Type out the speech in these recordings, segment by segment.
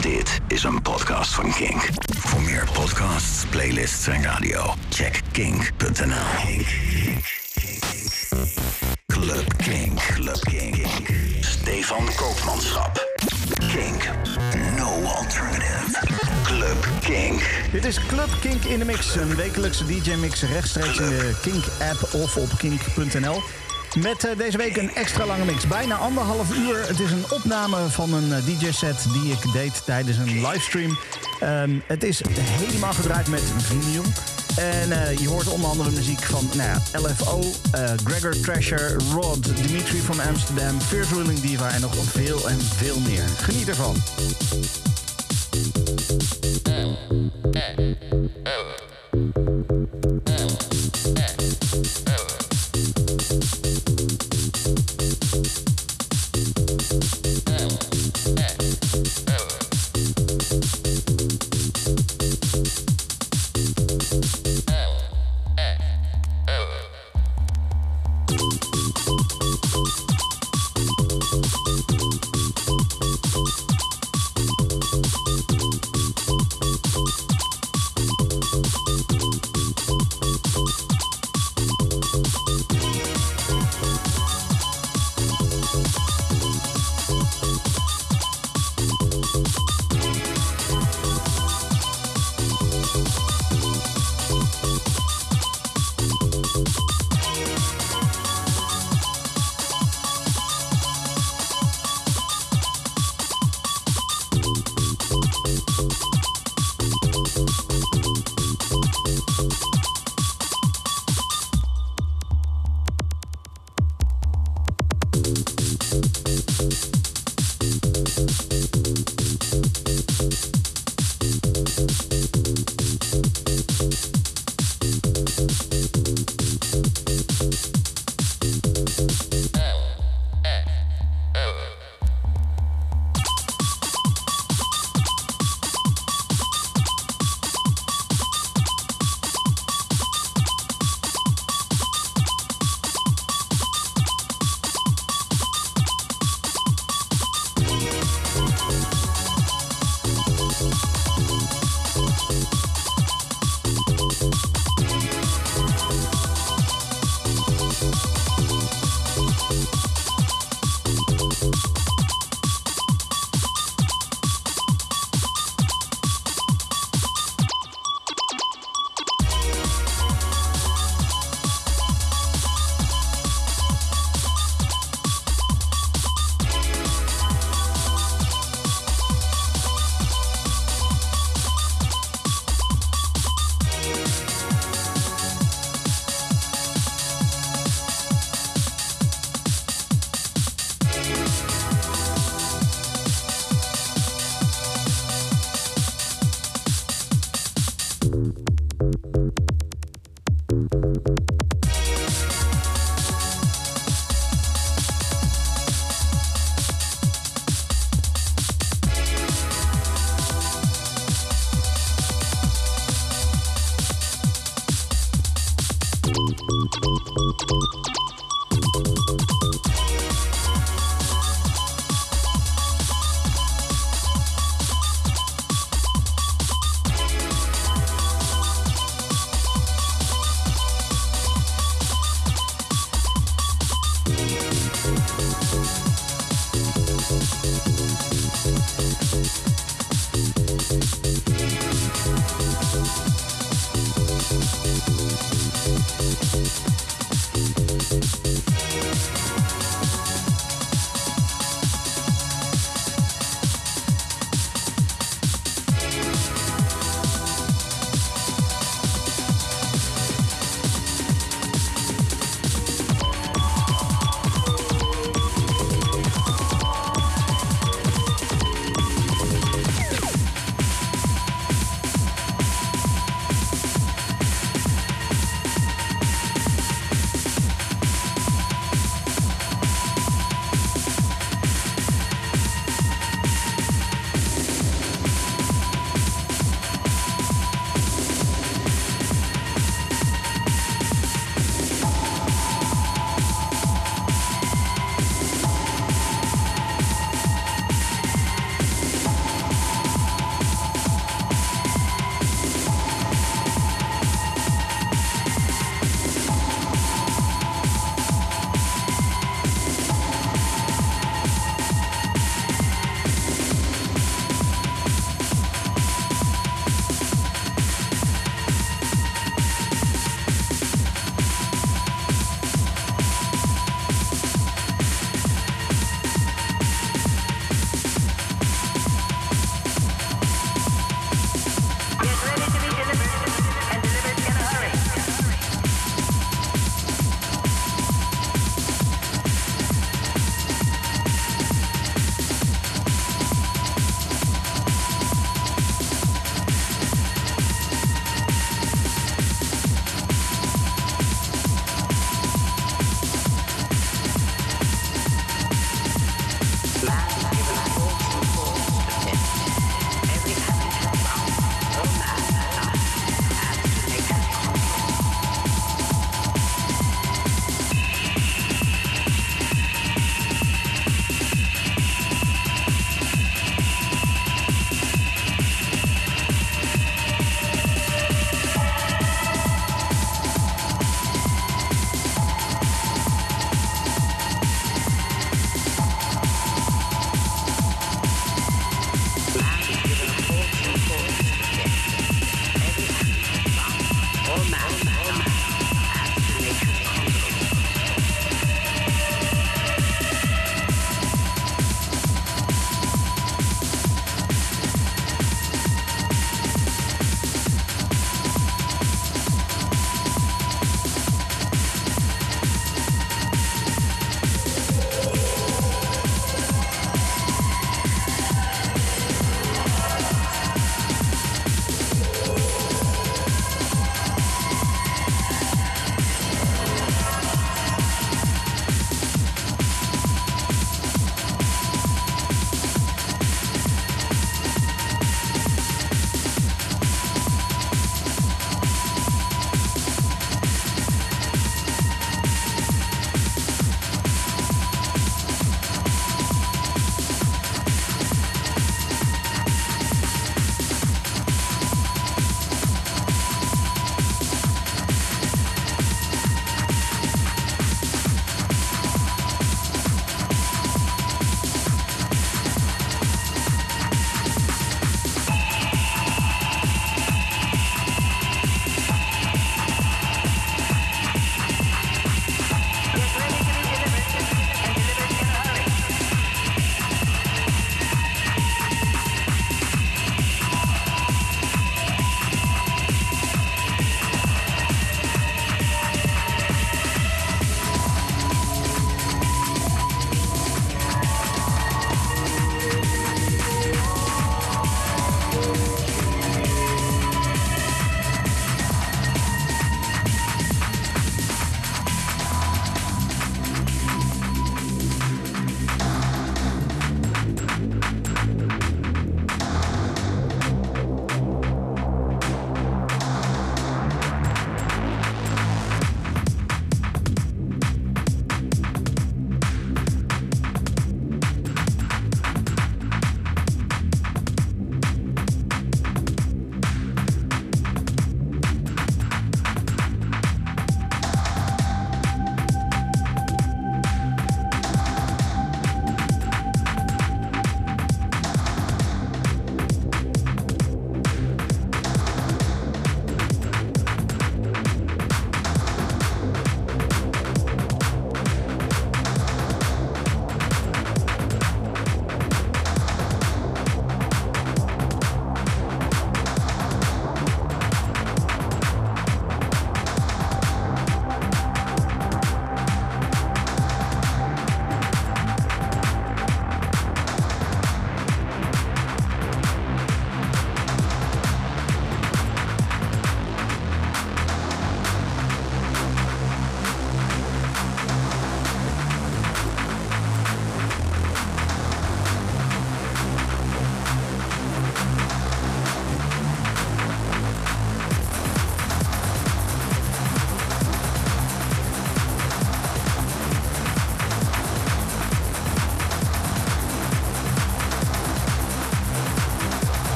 Dit is een podcast van Kink. Voor meer podcasts, playlists en radio, check kink.nl. Kink. Club Kink. Club Kink. Stefan Koopmanschap. Kink. No alternative. Club Kink. Dit is Club Kink in de Mix, een wekelijkse DJ-mix rechtstreeks in de Kink-app of op kink.nl. Met eh, deze week een extra lange mix. Bijna anderhalf uur. Het is een opname van een eh, DJ-set die ik deed tijdens een livestream. Ehm, het is helemaal gedraaid met vinyl. En eh, je hoort onder andere muziek van nou ja, LFO, Gregor Trasher, Rod, Dimitri van Amsterdam, First Ruling Diva en nog veel en veel meer. Geniet ervan.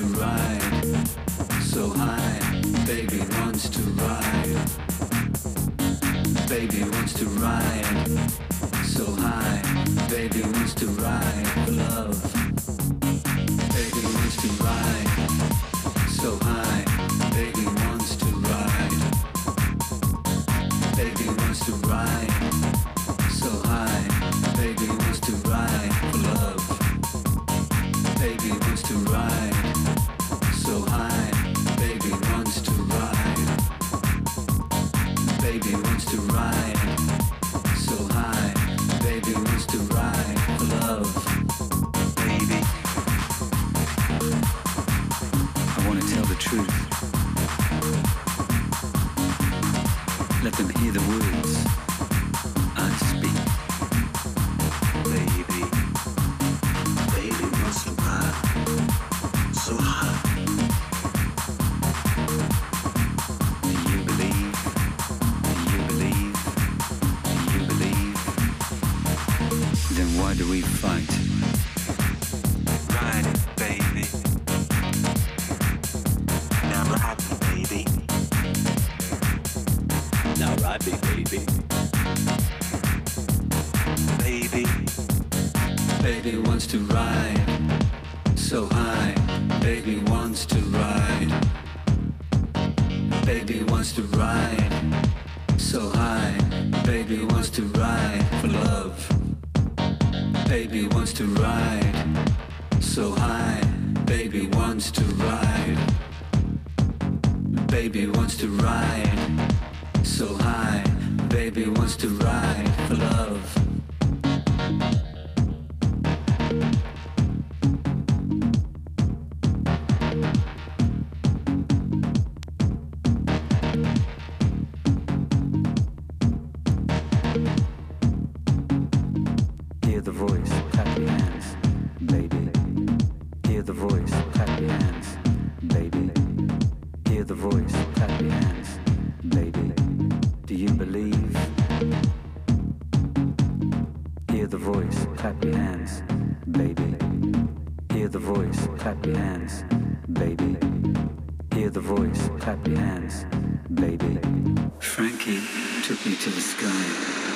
to ride so high. Baby wants to ride. Baby wants to ride so high. Baby wants to ride. baby. Hear the voice, clap your hands, baby. Frankie took me to the sky.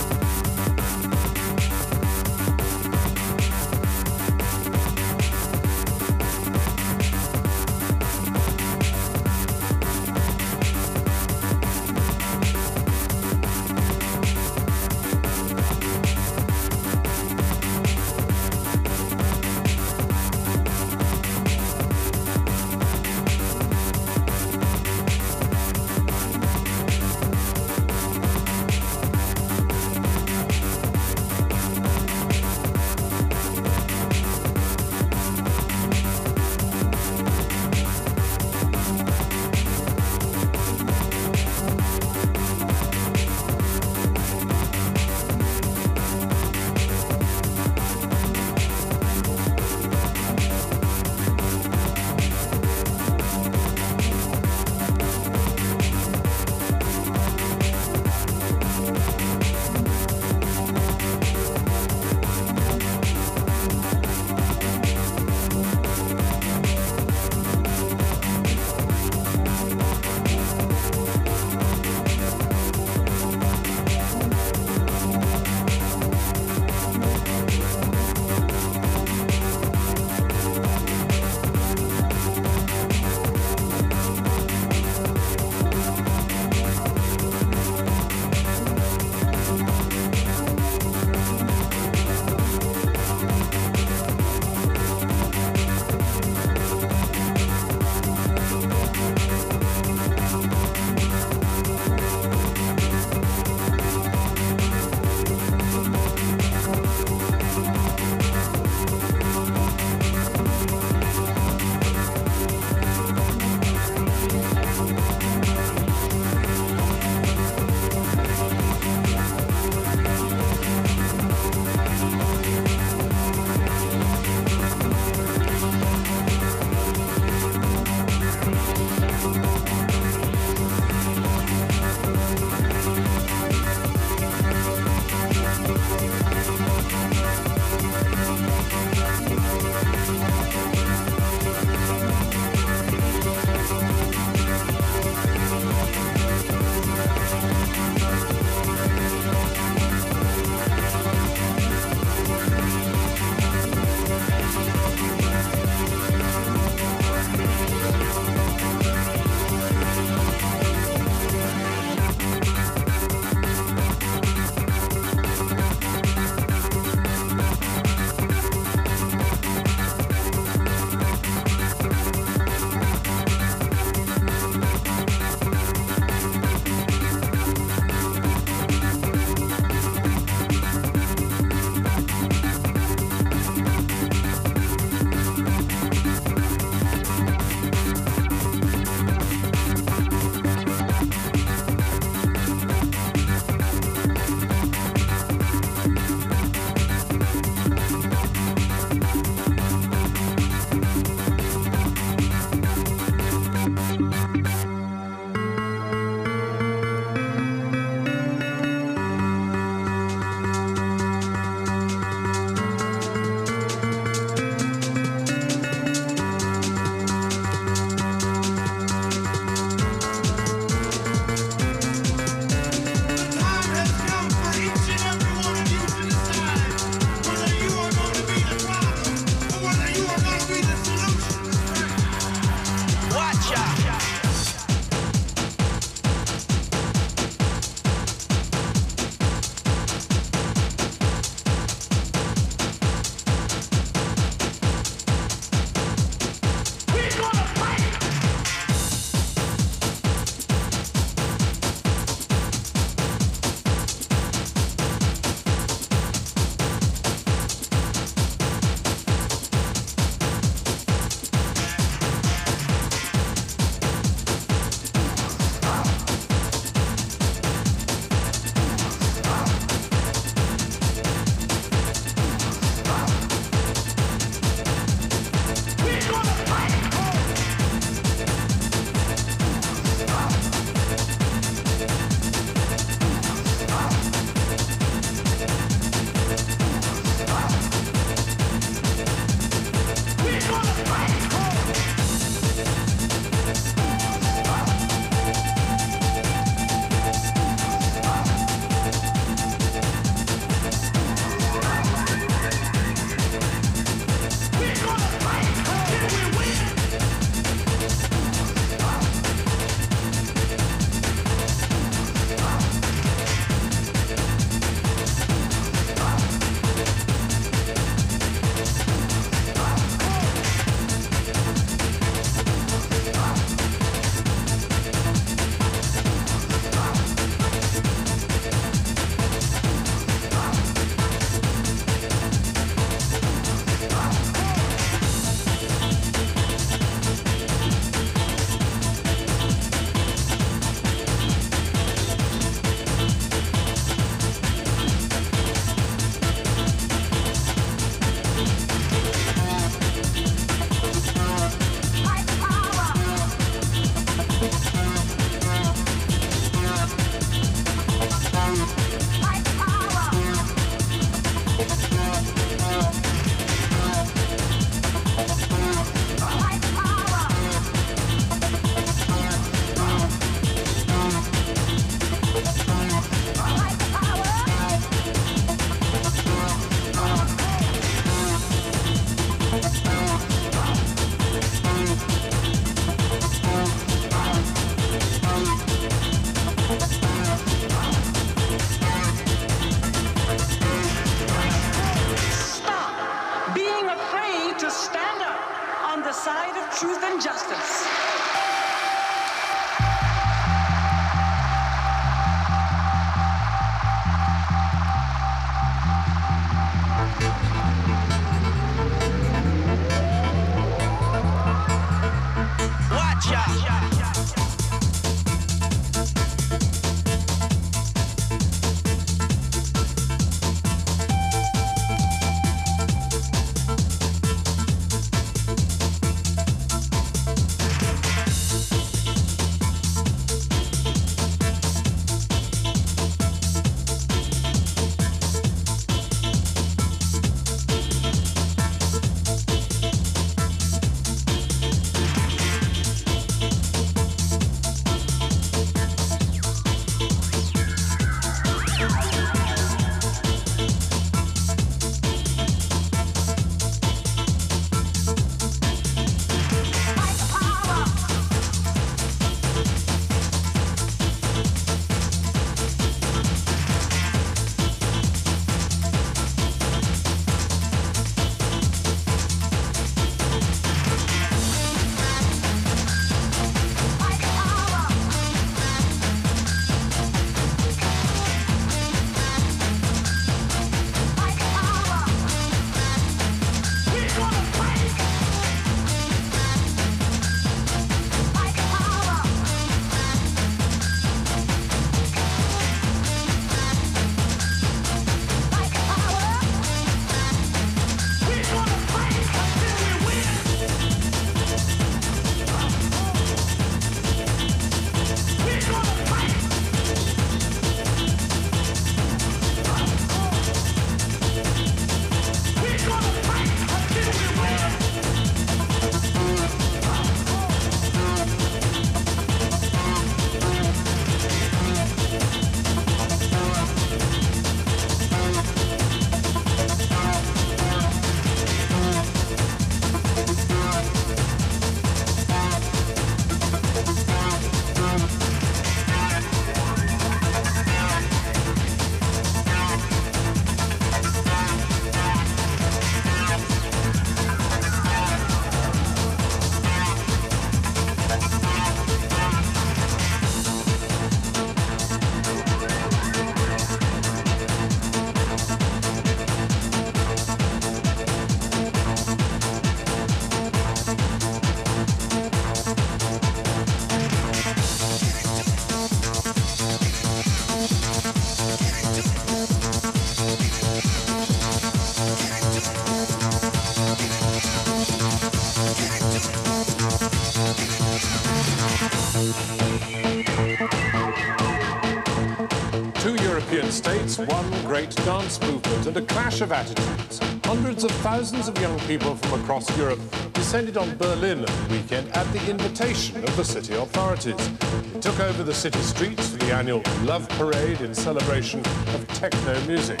States, one great dance movement and a clash of attitudes. Hundreds of thousands of young people from across Europe descended on Berlin at the weekend at the invitation of the city authorities. It took over the city streets for the annual Love Parade in celebration of techno music.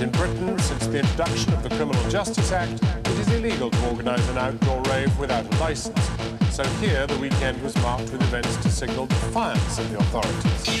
In Britain, since the introduction of the Criminal Justice Act, it is illegal to organise an outdoor rave without a licence. So here, the weekend was marked with events to signal defiance of the authorities.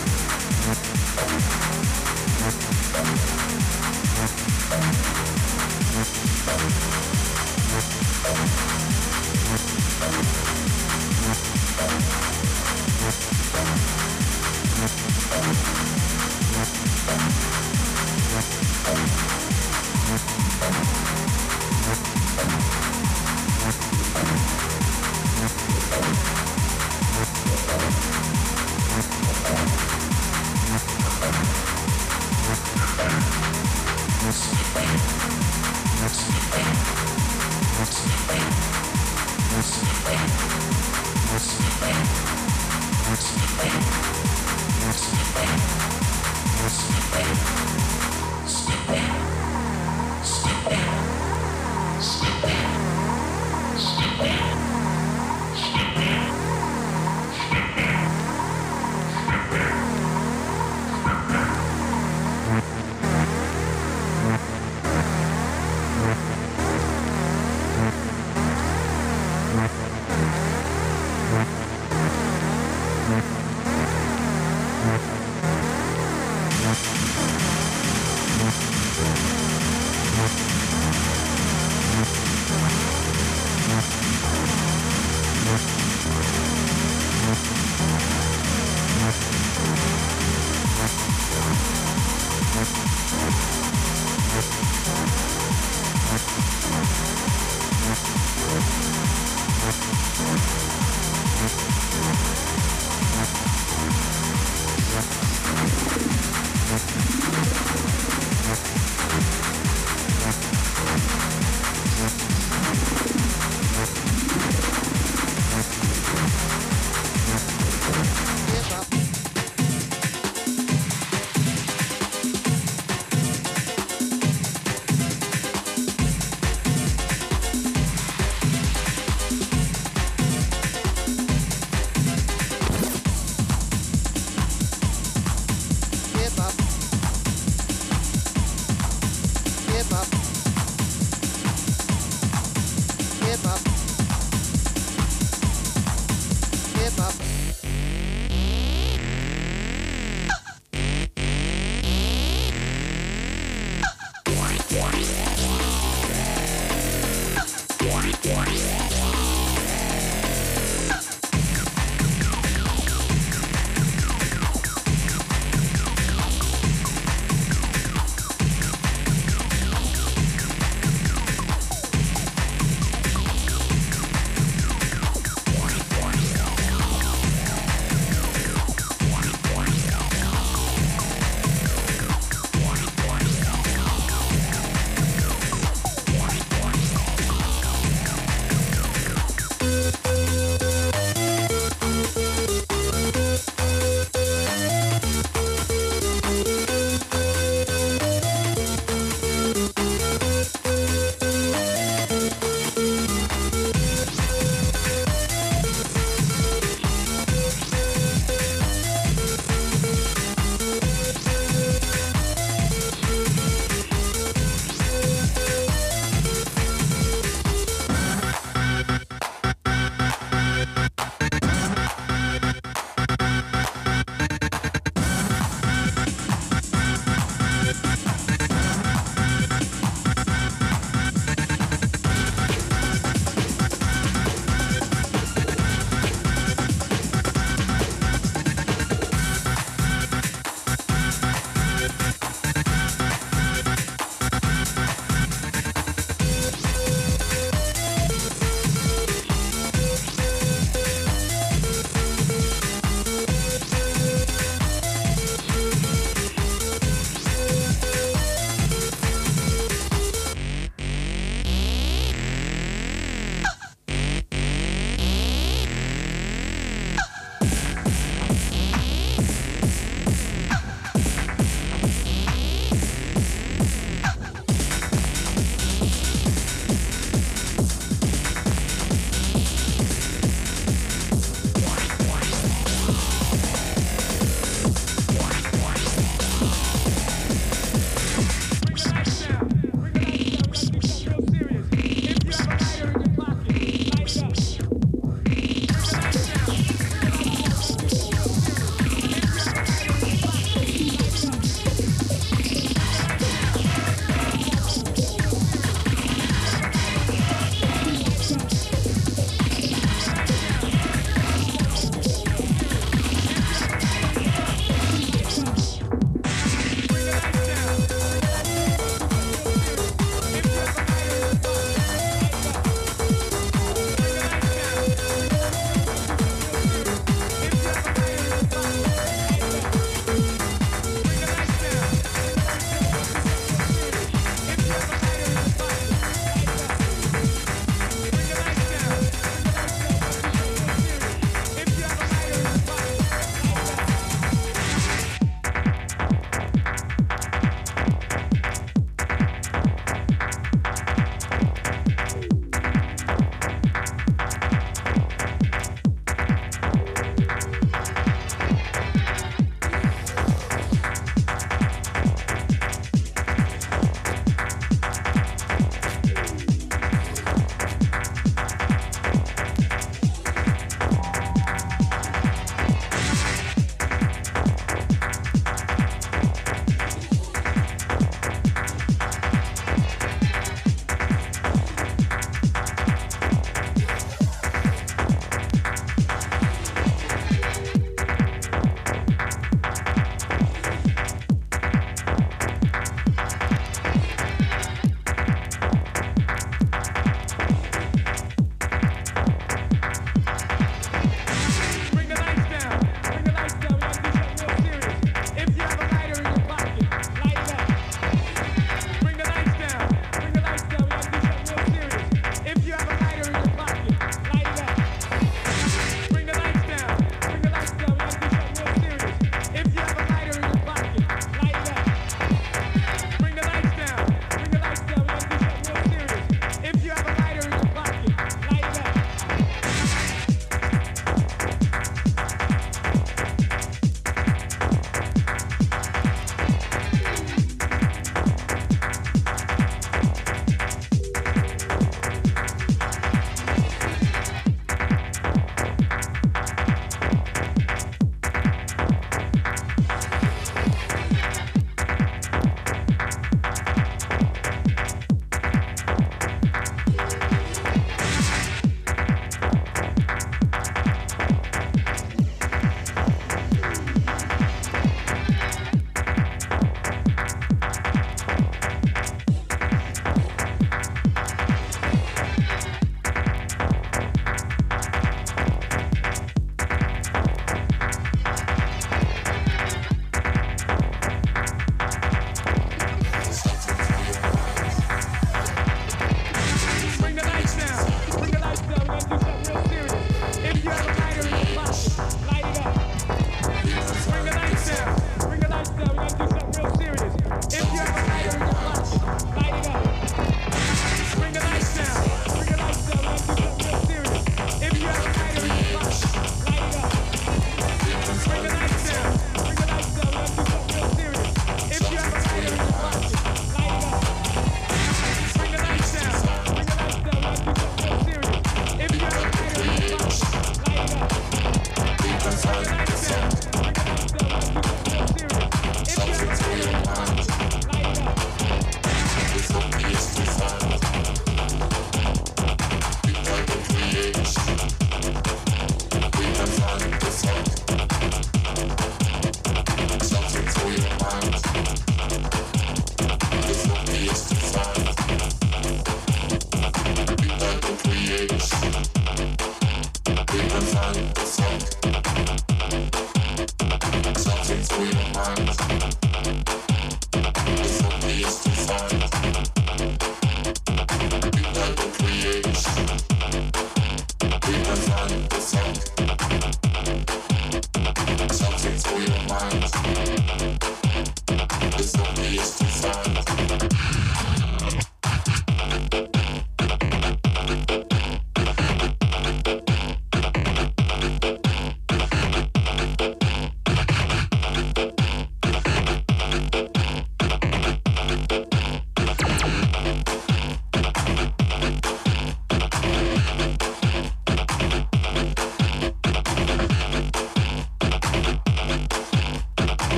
Thank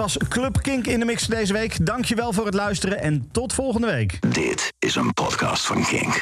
was Club Kink in de mix deze week. Dankjewel voor het luisteren en tot volgende week. Dit is een podcast van Kink.